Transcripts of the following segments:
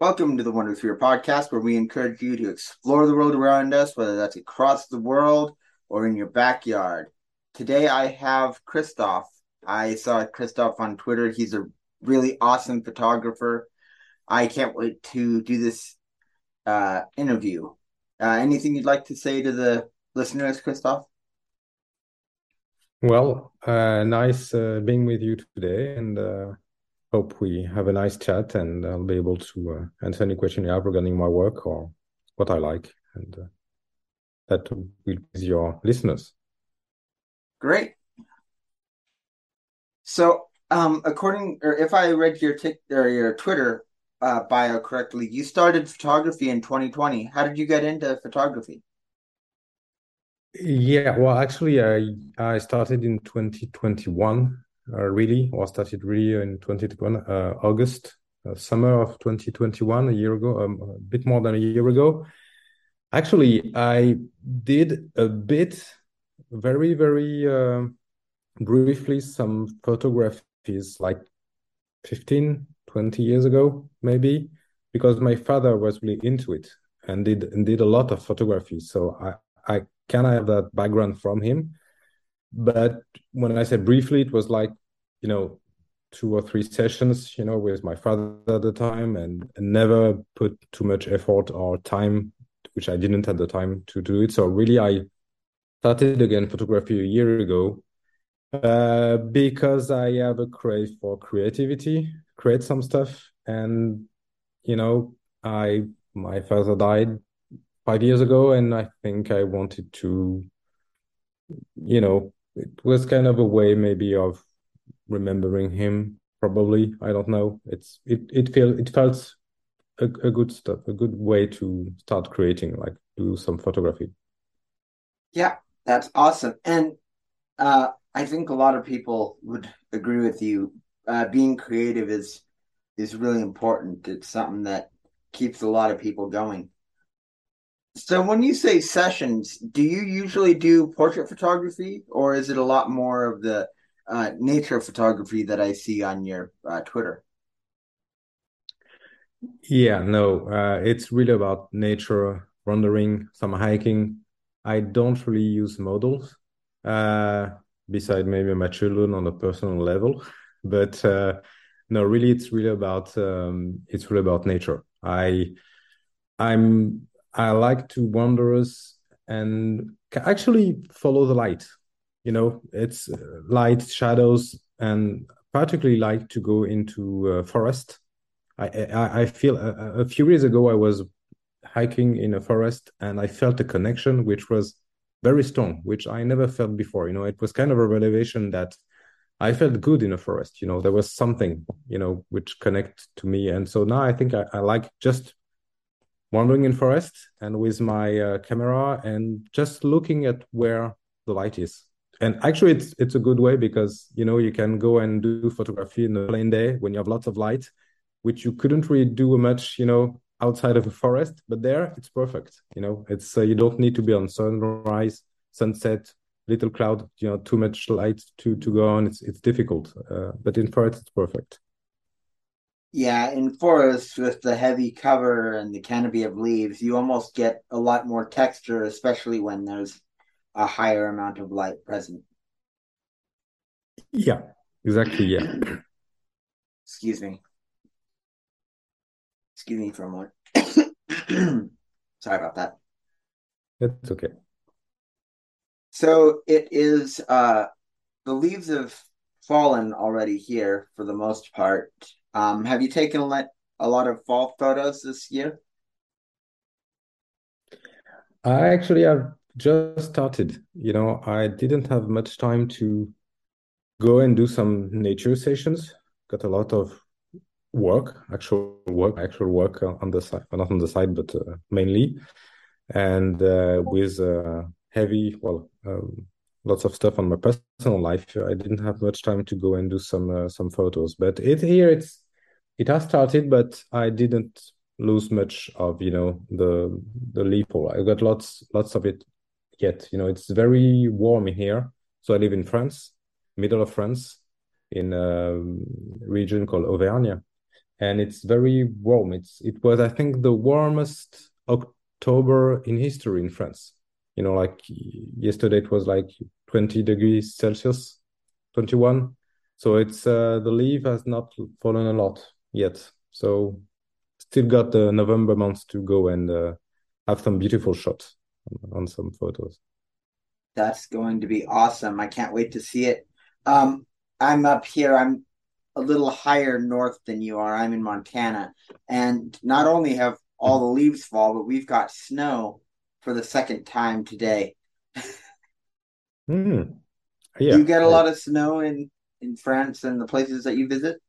Welcome to the Wonder Sphere podcast, where we encourage you to explore the world around us, whether that's across the world or in your backyard. Today I have Christophe. I saw Christophe on Twitter. He's a really awesome photographer. I can't wait to do this uh, interview. Uh, anything you'd like to say to the listeners, Christophe? Well, uh, nice uh, being with you today, and uh, hope we have a nice chat and I'll be able to uh, answer any question you have regarding my work or what I like. And uh, that will please your listeners. Great. So, um, according, or if I read your tick or your Twitter uh, bio correctly, you started photography in 2020. How did you get into photography? Yeah, well, actually, I I started in 2021 uh, really, or started really in 2021, uh, August, uh, summer of 2021, a year ago, um, a bit more than a year ago. Actually, I did a bit, very, very briefly, some photographies like 15, 20 years ago, maybe, because my father was really into it and did and did a lot of photography. So I I kind of have that background from him. But when I said briefly, it was like you know two or three sessions you know with my father at the time and, and never put too much effort or time which i didn't at the time to do it. So really i started again photography a year ago uh, because i have a crave for creativity create some stuff. And you know i my father died five years ago and i think i wanted to you know it was kind of a way maybe of remembering him probably. I don't know. It's it it feel it felt a, a good stuff a good way to start creating like do some photography. Yeah that's awesome. And uh i think a lot of people would agree with you. Uh being creative is is really important. It's something that keeps a lot of people going so when you say sessions do you usually do portrait photography or is it a lot more of the uh, nature photography that I see on your uh, Twitter. Yeah, no, uh, it's really about nature, wandering, some hiking. I don't really use models, uh, beside maybe my children on a personal level, but uh, no, really, it's really about um, it's really about nature. I I'm I like to wander and actually follow the light you know? It's uh, light shadows and particularly like to go into forest. I, I, I feel a, a, few years ago i was hiking in a forest and i felt a connection which was very strong which i never felt before you know? It was kind of a revelation that i felt good in a forest you know? There was something you know which connect to me. And so now i think i, I like just wandering in forest and with my uh, camera and just looking at where the light is. And actually it's it's a good way because you know you can go and do photography in a plain day when you have lots of light which you couldn't really do much you know outside of a forest. But there it's perfect you know. It's uh, you don't need to be on sunrise sunset little cloud you know too much light to to go on. It's it's difficult uh, but in forest it's perfect yeah in forests with the heavy cover and the canopy of leaves you almost get a lot more texture especially when there's a higher amount of light present. Yeah, exactly. Yeah. Excuse me. Excuse me for a moment. Sorry about that. It's okay. So it is uh the leaves have fallen already here for the most part. Um have you taken a lot of fall photos this year? I actually have just started. You know, I didn't have much time to go and do some nature sessions. Got a lot of work, actual work, actual work on the side, not on the side, but uh, mainly, and uh, with uh, heavy, well, um, lots of stuff on my personal life. I didn't have much time to go and do some uh, some photos, but it here it's it has started, but I didn't lose much of you know the the leaf. I got lots lots of it yet. You know, it's very warm in here. So I live in France, middle of France, in a region called Auvergne, and it's very warm. It's it was I think the warmest October in history in France. You know, like yesterday it was like 20 degrees Celsius, 21. So it's uh, the leaf has not fallen a lot yet. So still got the November months to go and uh, have some beautiful shots on, some photos. That's going to be awesome. I can't wait to see it. Um, I'm up here. I'm a little higher north than you are. I'm in Montana, and not only have all the leaves fall, but we've got snow for the second time today. mm. Yeah. Do you get a lot of snow in in France and the places that you visit?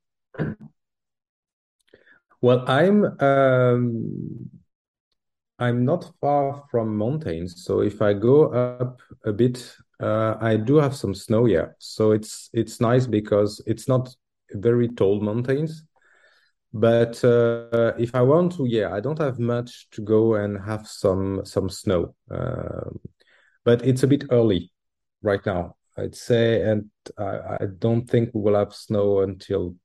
Well, I'm um, I'm not far from mountains, so if I go up a bit, uh, I do have some snow. Yeah, so it's it's nice because it's not very tall mountains, but uh, if I want to, yeah, I don't have much to go and have some some snow. Uh, but it's a bit early right now, I'd say, and I, I don't think we will have snow until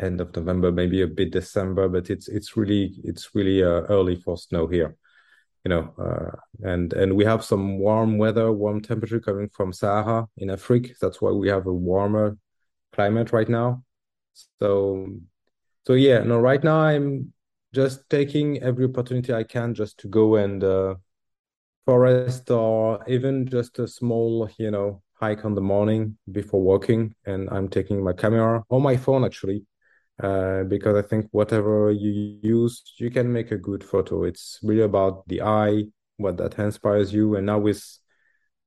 end of November, maybe a bit December. But it's it's really it's really uh, early for snow here you know, uh, and and we have some warm weather, warm temperature coming from Sahara in Africa. That's why we have a warmer climate right now. So, so yeah, no, right now I'm just taking every opportunity I can just to go and uh, forest or even just a small, you know, hike on the morning before walking. And I'm taking my camera or my phone actually uh, because I think whatever you use, you can make a good photo. It's really about the eye, what that inspires you. And now with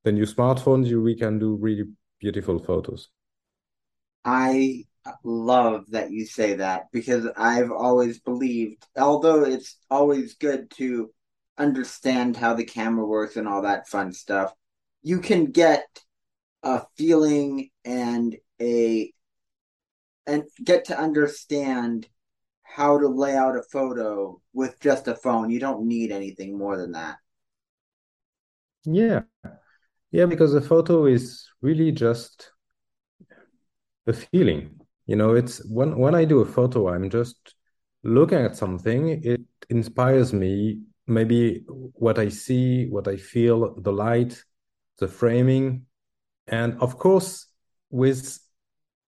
the new smartphones, you we can do really beautiful photos. I love that you say that because I've always believed, although it's always good to understand how the camera works and all that fun stuff, you can get a feeling and a and get to understand how to lay out a photo with just a phone. You don't need anything more than that. Yeah. Yeah, because a photo is really just a feeling. You know, it's when when I do a photo, I'm just looking at something, it inspires me, maybe what I see, what I feel, the light, the framing. And of course, with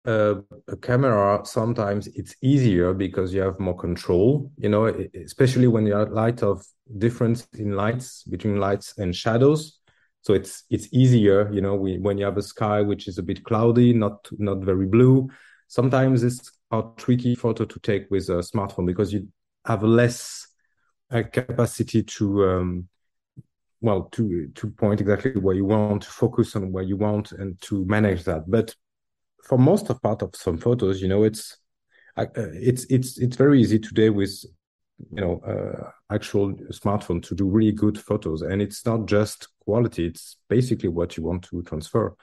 a camera sometimes it's easier because you have more control you know especially when you have light of difference in lights between lights and shadows so it's it's easier you know we, when you have a sky which is a bit cloudy not not very blue sometimes it's a tricky photo to take with a smartphone because you have less uh, capacity to um, well to to point exactly where you want to focus on where you want and to manage that but for most of part of some photos, you know, it's uh, it's it's it's very easy today with you know uh, actual smartphone to do really good photos, and it's not just quality; it's basically what you want to transfer.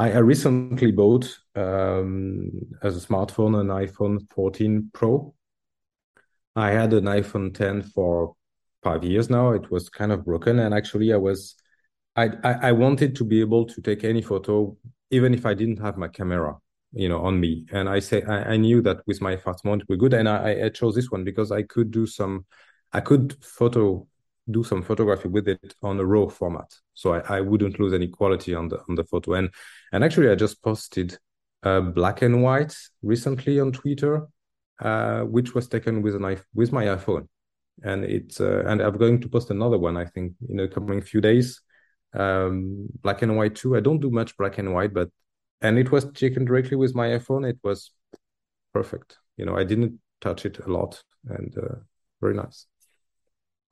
I, I recently bought um, as a smartphone an iPhone 14 Pro. I had an iPhone 10 for five years now. It was kind of broken, and actually, I was I, I, I wanted to be able to take any photo even if I didn't have my camera, you know, on me. And I say I, I knew that with my fast mount we're good, and I, I chose this one because I could do some, I could photo do some photography with it on a raw format, so I, I wouldn't lose any quality on the on the photo. And and actually, I just posted a black and white recently on Twitter, uh, which was taken with an with my iPhone, and it's uh, and I'm going to post another one I think in the coming few days um, black and white too. I don't do much black and white, but and it was taken directly with my iPhone. It was perfect. You know, I didn't touch it a lot, and uh, very nice.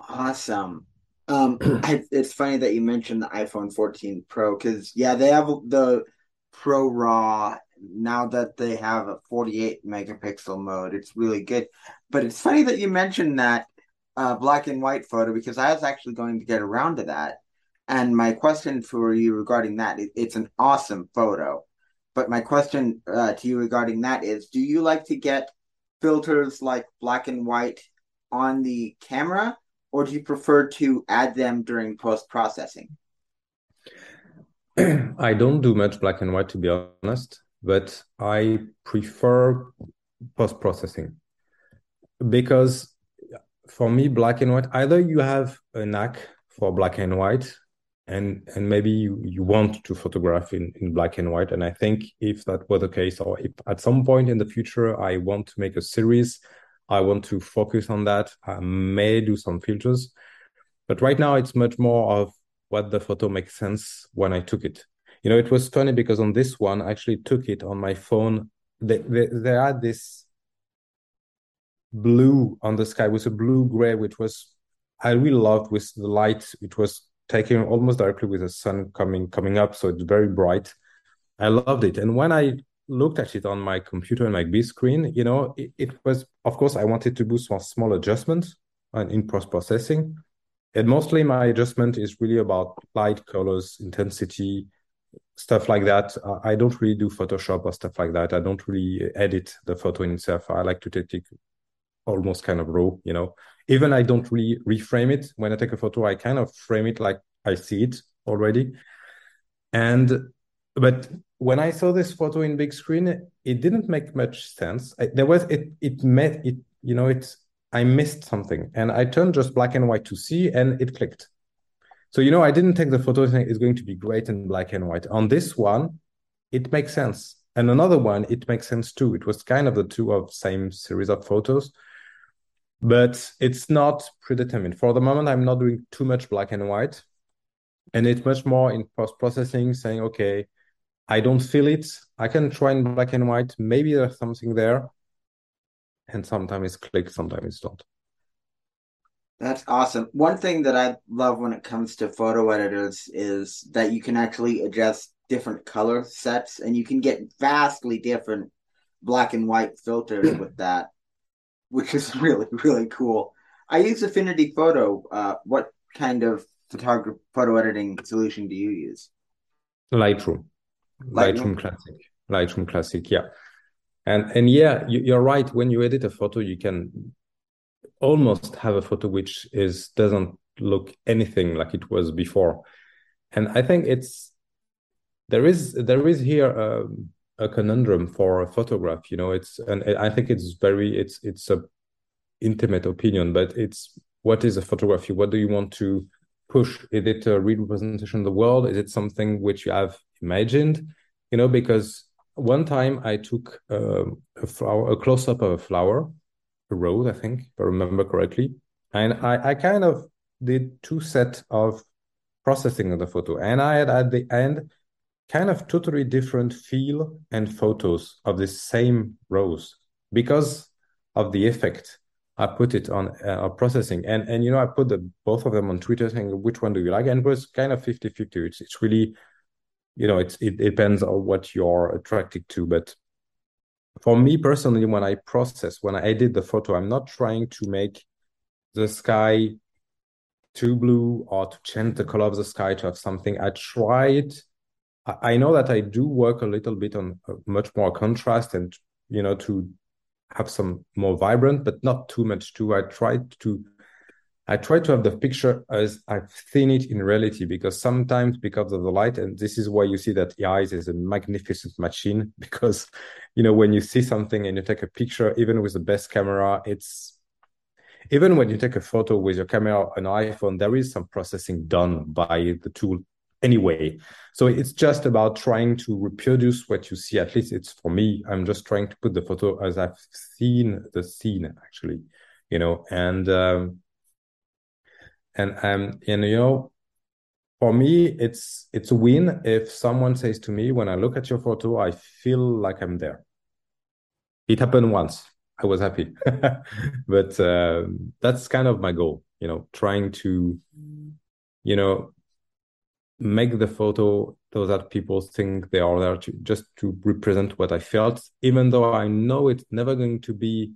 Awesome. Um, I, it's funny that you mentioned the iPhone 14 Pro because yeah, they have the Pro Raw now that they have a 48 megapixel mode. It's really good. But it's funny that you mentioned that uh, black and white photo because I was actually going to get around to that. And my question for you regarding that, it, it's an awesome photo. But my question uh, to you regarding that is do you like to get filters like black and white on the camera, or do you prefer to add them during post processing? I don't do much black and white to be honest, but I prefer post processing because for me, black and white, either you have a knack for black and white and and maybe you, you want to photograph in, in black and white. And I think if that were the case, or if at some point in the future I want to make a series, I want to focus on that. I may do some filters. But right now it's much more of what the photo makes sense when I took it. You know, it was funny because on this one, I actually took it on my phone. They, they, they had this blue on the sky with a blue gray, which was I really loved with the light. It was taken almost directly with the sun coming coming up, so it's very bright. I loved it. And when I looked at it on my computer and my big screen, you know, it, it was of course I wanted to do some small adjustments in post processing. And mostly my adjustment is really about light, colors, intensity, stuff like that. I don't really do Photoshop or stuff like that. I don't really edit the photo in itself. I like to take it almost kind of raw, you know. Even I don't really reframe it. When I take a photo, I kind of frame it like I see it already. And but when I saw this photo in big screen, it didn't make much sense. I, there was it it met it you know it's I missed something, and I turned just black and white to see, and it clicked. So you know I didn't take the photo saying it's going to be great in black and white. On this one, it makes sense, and another one it makes sense too. It was kind of the two of same series of photos, but it's not predetermined. For the moment, I'm not doing too much black and white, and it's much more in post processing, saying okay I don't feel it. I can try in black and white. Maybe there's something there. And sometimes it's click, sometimes it's not. That's awesome. One thing that I love when it comes to photo editors is that you can actually adjust different color sets and you can get vastly different black and white filters with that, which is really, really cool. I use Affinity Photo. Uh, what kind of photography photo editing solution do you use? Lightroom. Lightroom, Classic. Lightroom Classic, yeah. And and yeah, you, are right. When you edit a photo, you can almost have a photo which is doesn't look anything like it was before. And I think it's there is there is here a, a conundrum for a photograph. You know, it's and I think it's very it's it's a intimate opinion, but it's what is a photography? What do you want to push? Is it a real representation of the world? Is it something which you have imagined? You know, because one time I took um, a flower, a close up of a flower, a rose, I think, if I remember correctly, and I, I kind of did two sets of processing of the photo, and I had at the end kind of totally different feel and photos of the same rose because of the effect I put it on uh, processing. And and you know, I put the both of them on Twitter saying which one do you like? And it was kind of 50-50. It's it's really, you know, it's it depends on what you're attracted to. But for me personally, when I process, when I edit the photo, I'm not trying to make the sky too blue or to change the color of the sky to have something. I tried. I know that I do work a little bit on uh, much more contrast and you know to have some more vibrant, but not too much too. I tried to I try to have the picture as I've seen it in reality because sometimes because of the light, and this is why you see that EIS is a magnificent machine because you know when you see something and you take a picture, even with the best camera, it's even when you take a photo with your camera an iPhone, there is some processing done by the tool anyway. So it's just about trying to reproduce what you see. At least it's for me. I'm just trying to put the photo as I've seen the scene actually, you know, and um, and um and you know, for me it's it's a win if someone says to me when I look at your photo, I feel like I'm there. It happened once. I was happy, but uh, that's kind of my goal. You know, trying to, you know, make the photo so that people think they are there to just to represent what I felt, even though I know it's never going to be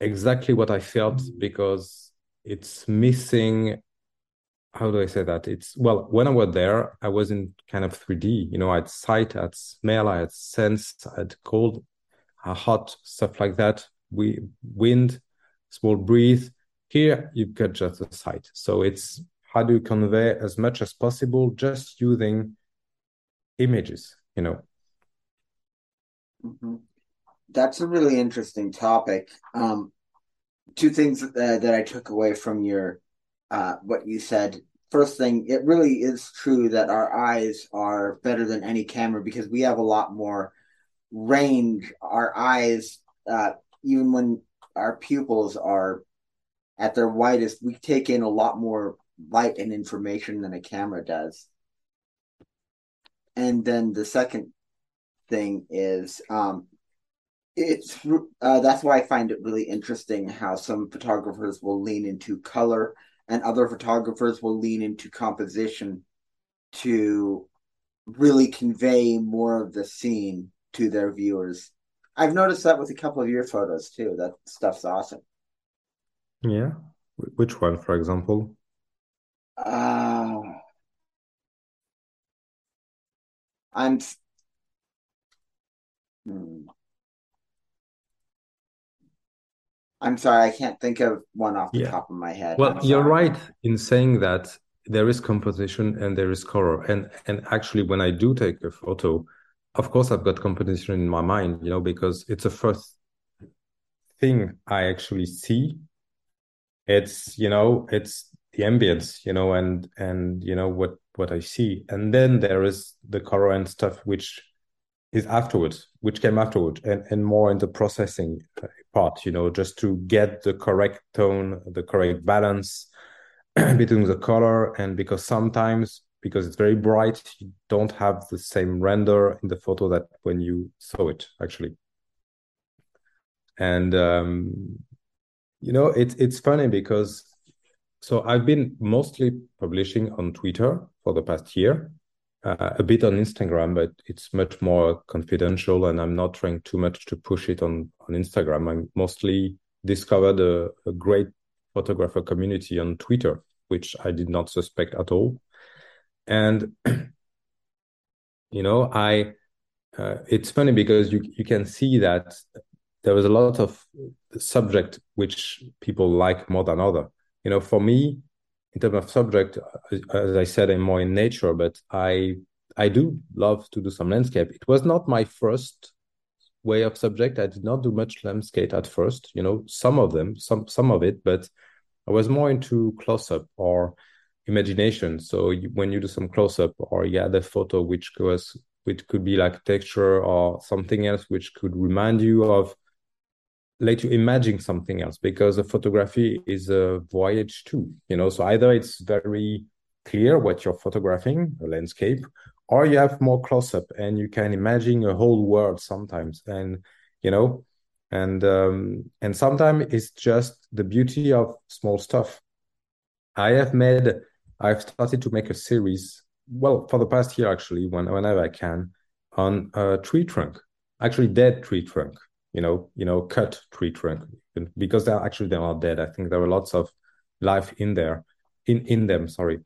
exactly what I felt because it's missing. How do I say that? It's well, when I was there, I was in kind of 3D. You know, I had sight, I had smell, I had sense, I had cold, hot, stuff like that. We wind, small breathe. Here you've got just a sight. So it's how do you convey as much as possible just using images, you know? Mm-hmm. That's a really interesting topic. Um, two things uh, that I took away from your uh, what you said. First thing, it really is true that our eyes are better than any camera because we have a lot more range. Our eyes, uh, even when our pupils are at their widest, we take in a lot more light and information than a camera does. And then the second thing is um, it's uh, that's why I find it really interesting how some photographers will lean into color and other photographers will lean into composition to really convey more of the scene to their viewers. I've noticed that with a couple of your photos too. That stuff's awesome. Yeah. Which one, for example? Uh, I'm. Hmm. I'm sorry, I can't think of one off the yeah. top of my head. Well, you're right in saying that there is composition and there is color. And and actually when I do take a photo, of course I've got composition in my mind, you know, because it's the first thing I actually see. It's, you know, it's the ambience, you know, and and you know what what I see. And then there is the color and stuff which is afterwards, which came afterwards, and, and more in the processing part, you know, just to get the correct tone, the correct balance between the color, and because sometimes because it's very bright, you don't have the same render in the photo that when you saw it actually. And um, you know, it's it's funny because so I've been mostly publishing on Twitter for the past year uh, a bit on Instagram, but it's much more confidential, and I'm not trying too much to push it on on Instagram. I mostly discovered a, a great photographer community on Twitter, which I did not suspect at all. And you know, I uh, it's funny because you you can see that there was a lot of subject which people like more than other. You know, for me, in terms of subject, uh, as I said, I'm more in nature, but I I do love to do some landscape. It was not my first way of subject. I did not do much landscape at first. You know, some of them, some some of it, but I was more into close up or imagination. So you, when you do some close up or add a photo which goes, which could be like texture or something else which could remind you of let you imagine something else because the photography is a voyage too you know? So either it's very clear what you're photographing a landscape or you have more close up and you can imagine a whole world sometimes and you know and um and sometimes it's just the beauty of small stuff. I have made i've started to make a series well for the past year actually when, whenever i can on a tree trunk actually dead tree trunk you know, you know, cut tree trunk because they're actually they're dead. I think there are lots of life in there, in in them. Sorry.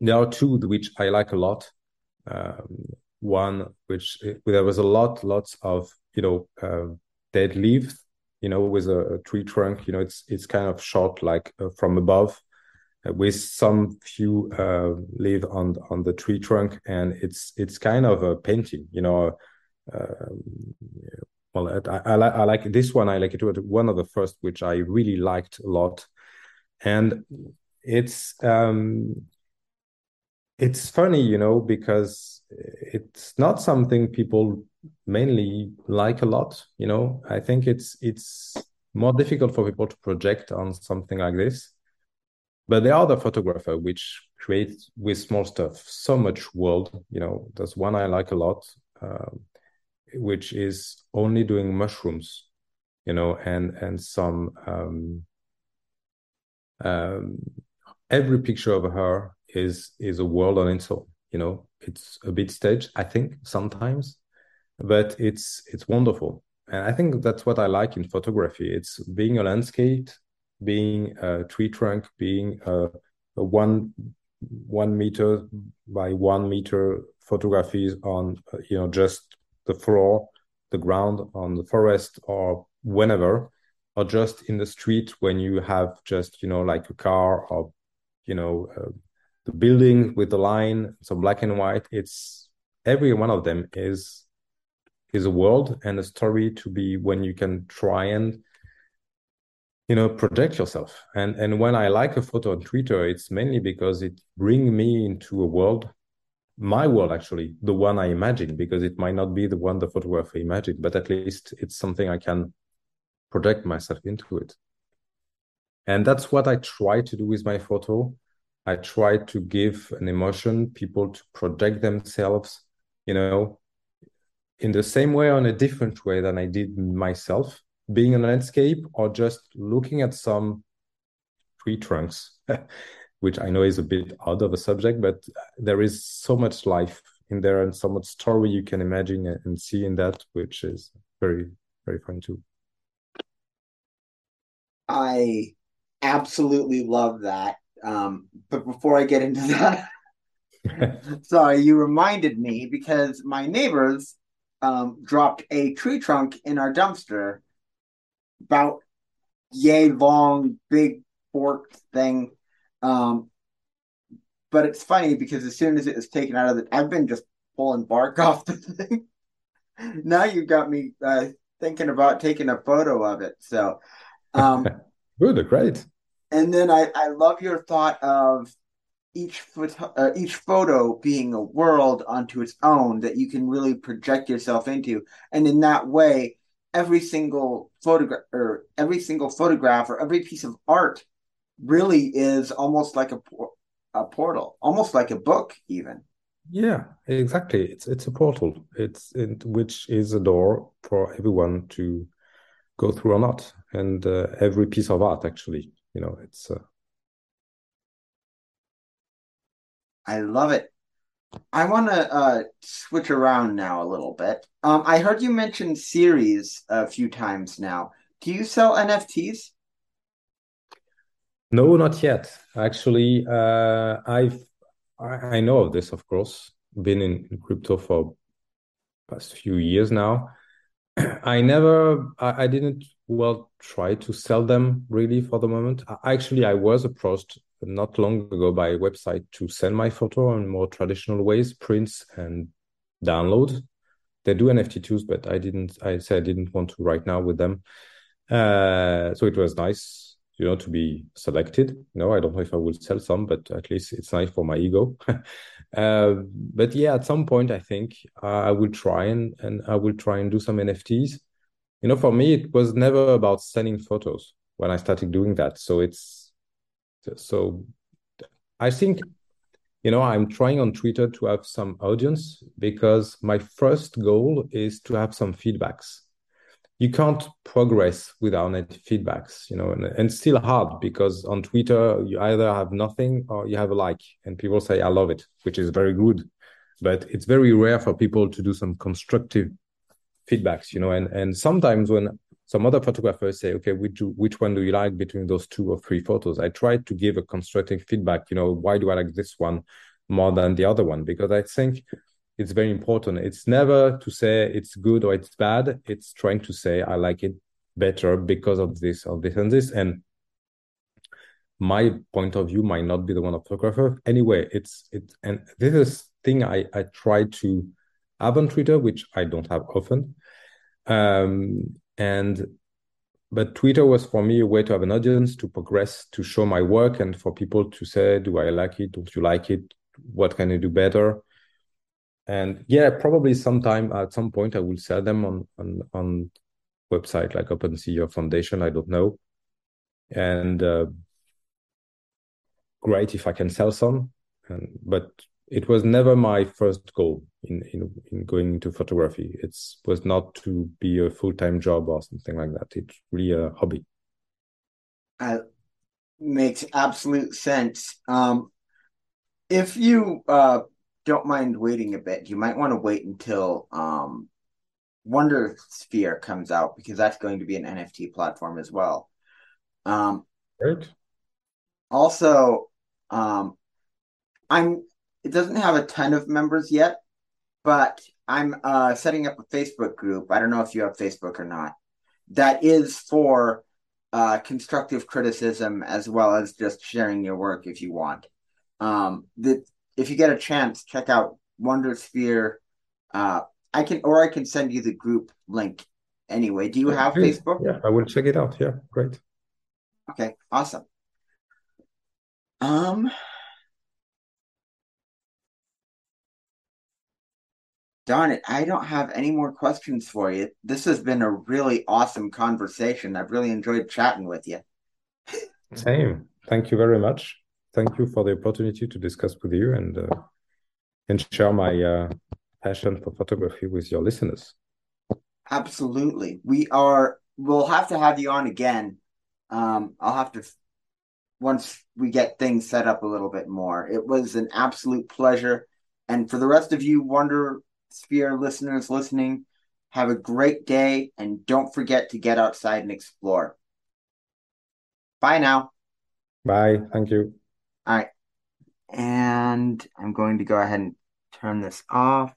There are two which I like a lot. Um, one which there was a lot, lots of you know uh, dead leaves, you know, with a, tree trunk. You know, it's it's kind of shot like uh, from above, uh, with some few uh, leaves on on the tree trunk, and it's it's kind of a painting. You know, um, well I, I, like I like this one I like it. Was one of the first which I really liked a lot. And it's um it's funny you know because it's not something people mainly like a lot you know. I think it's it's more difficult for people to project on something like this. But there are the photographer which creates with small stuff so much world you know. There's one I like a lot. Um, which is only doing mushrooms, you know, and and some um, um, every picture of her is is a world on its own. You know, it's a bit staged, I think, sometimes, but it's it's wonderful. And I think that's what I like in photography. It's being a landscape, being a tree trunk, being a, a one one meter by one meter photographies on you know just the floor, the ground on the forest or whenever, or just in the street when you have just you know like a car or you know uh, the building with the line, so black and white. It's every one of them is is a world and a story to be when you can try and you know project yourself and and when i like a photo on twitter it's mainly because it bring me into a world my world actually the one i imagine because it might not be the one the photographer imagined but at least it's something i can project myself into it. And that's what i try to do with my photo. I try to give an emotion people to project themselves you know in the same way on a different way than i did myself being in a landscape or just looking at some tree trunks which I know is a bit out of a subject, but there is so much life in there and so much story you can imagine and see in that, which is very, very fun too. I absolutely love that. Um, but before I get into that, sorry, you reminded me because my neighbors um, dropped a tree trunk in our dumpster about yay long, big forked thing um, but it's funny because as soon as it was taken out of the, I've been just pulling bark off the thing. now you've got me uh, thinking about taking a photo of it. So, um, good, great. And then I, I love your thought of each photo, uh, each photo being a world unto its own that you can really project yourself into, and in that way, every single photograph or every single photograph or every piece of art really is almost like a a portal, almost like a book, even. Yeah, exactly. It's it's a portal. It's it, which is a door for everyone to go through or not, and uh, every piece of art actually. You know, it's. Uh... I love it. I want to uh, switch around now a little bit. Um, I heard you mention series a few times now. Do you sell NFTs? No, not yet. Actually, uh, I've I, I know of this, of course. Been in, crypto for past few years now. I never, I, I, didn't well try to sell them really for the moment. I, actually, I was approached not long ago by a website to send my photo in more traditional ways, prints and download. They do NFT tools, but I didn't. I said I didn't want to right now with them. Uh, so it was nice you know, to be selected. Know, I don't know if I will sell some, but at least it's nice for my ego. uh, but yeah, at some point, I think I will try and and I will try and do some NFTs. You know, for me, it was never about sending photos when I started doing that. So it's so I think you know i'm trying on twitter to have some audience because my first goal is to have some feedbacks you can't progress without any feedbacks you know and, and still hard because on twitter you either have nothing or you have a like and people say i love it which is very good. But it's very rare for people to do some constructive feedbacks you know and and sometimes when some other photographers say okay which which one do you like between those two or three photos? I try to give a constructive feedback you know why do i like this one more than the other one? Because i think it's very important. It's never to say it's good or it's bad. It's trying to say I like it better because of this of this and this. And my point of view might not be the one of photographer. Anyway, it's it and this is thing I I try to have on Twitter, which I don't have often. Um and but Twitter was for me a way to have an audience to progress, to show my work, and for people to say, "Do I like it? Don't you like it? What can I do better?" And yeah probably sometime at some point i will sell them on on on website like OpenSea or Foundation. I don't know. And uh, great if I can sell some. And, but it was never my first goal in, in, in going into photography. It was not to be a full time job or something like that. It's really a hobby. Uh, makes absolute sense. Um, if you uh, don't mind waiting a bit, you might want to wait until um, Wonder Sphere comes out because that's going to be an NFT platform as well. Um, Great. Also, um, I'm. It doesn't have a ton of members yet, but I'm uh, setting up a Facebook group. I don't know if you have Facebook or not. That is for uh, constructive criticism as well as just sharing your work if you want. Um, the, if you get a chance, check out Wondersphere. Uh, I can, or I can send you the group link. Anyway, do you have Facebook? Yeah, I will check it out. Yeah, great. Okay, awesome. Um, darn it, I don't have any more questions for you. This has been a really awesome conversation. I've really enjoyed chatting with you. Same. Thank you very much. Thank you for the opportunity to discuss with you and uh, and share my uh, passion for photography with your listeners. Absolutely. We are we'll have to have you on again. Um, I'll have to once we get things set up a little bit more. It was an absolute pleasure. And for the rest of you Wonder Sphere listeners listening, have a great day and don't forget to get outside and explore. Bye now. Bye. Thank you. All right. And I'm going to go ahead and turn this off.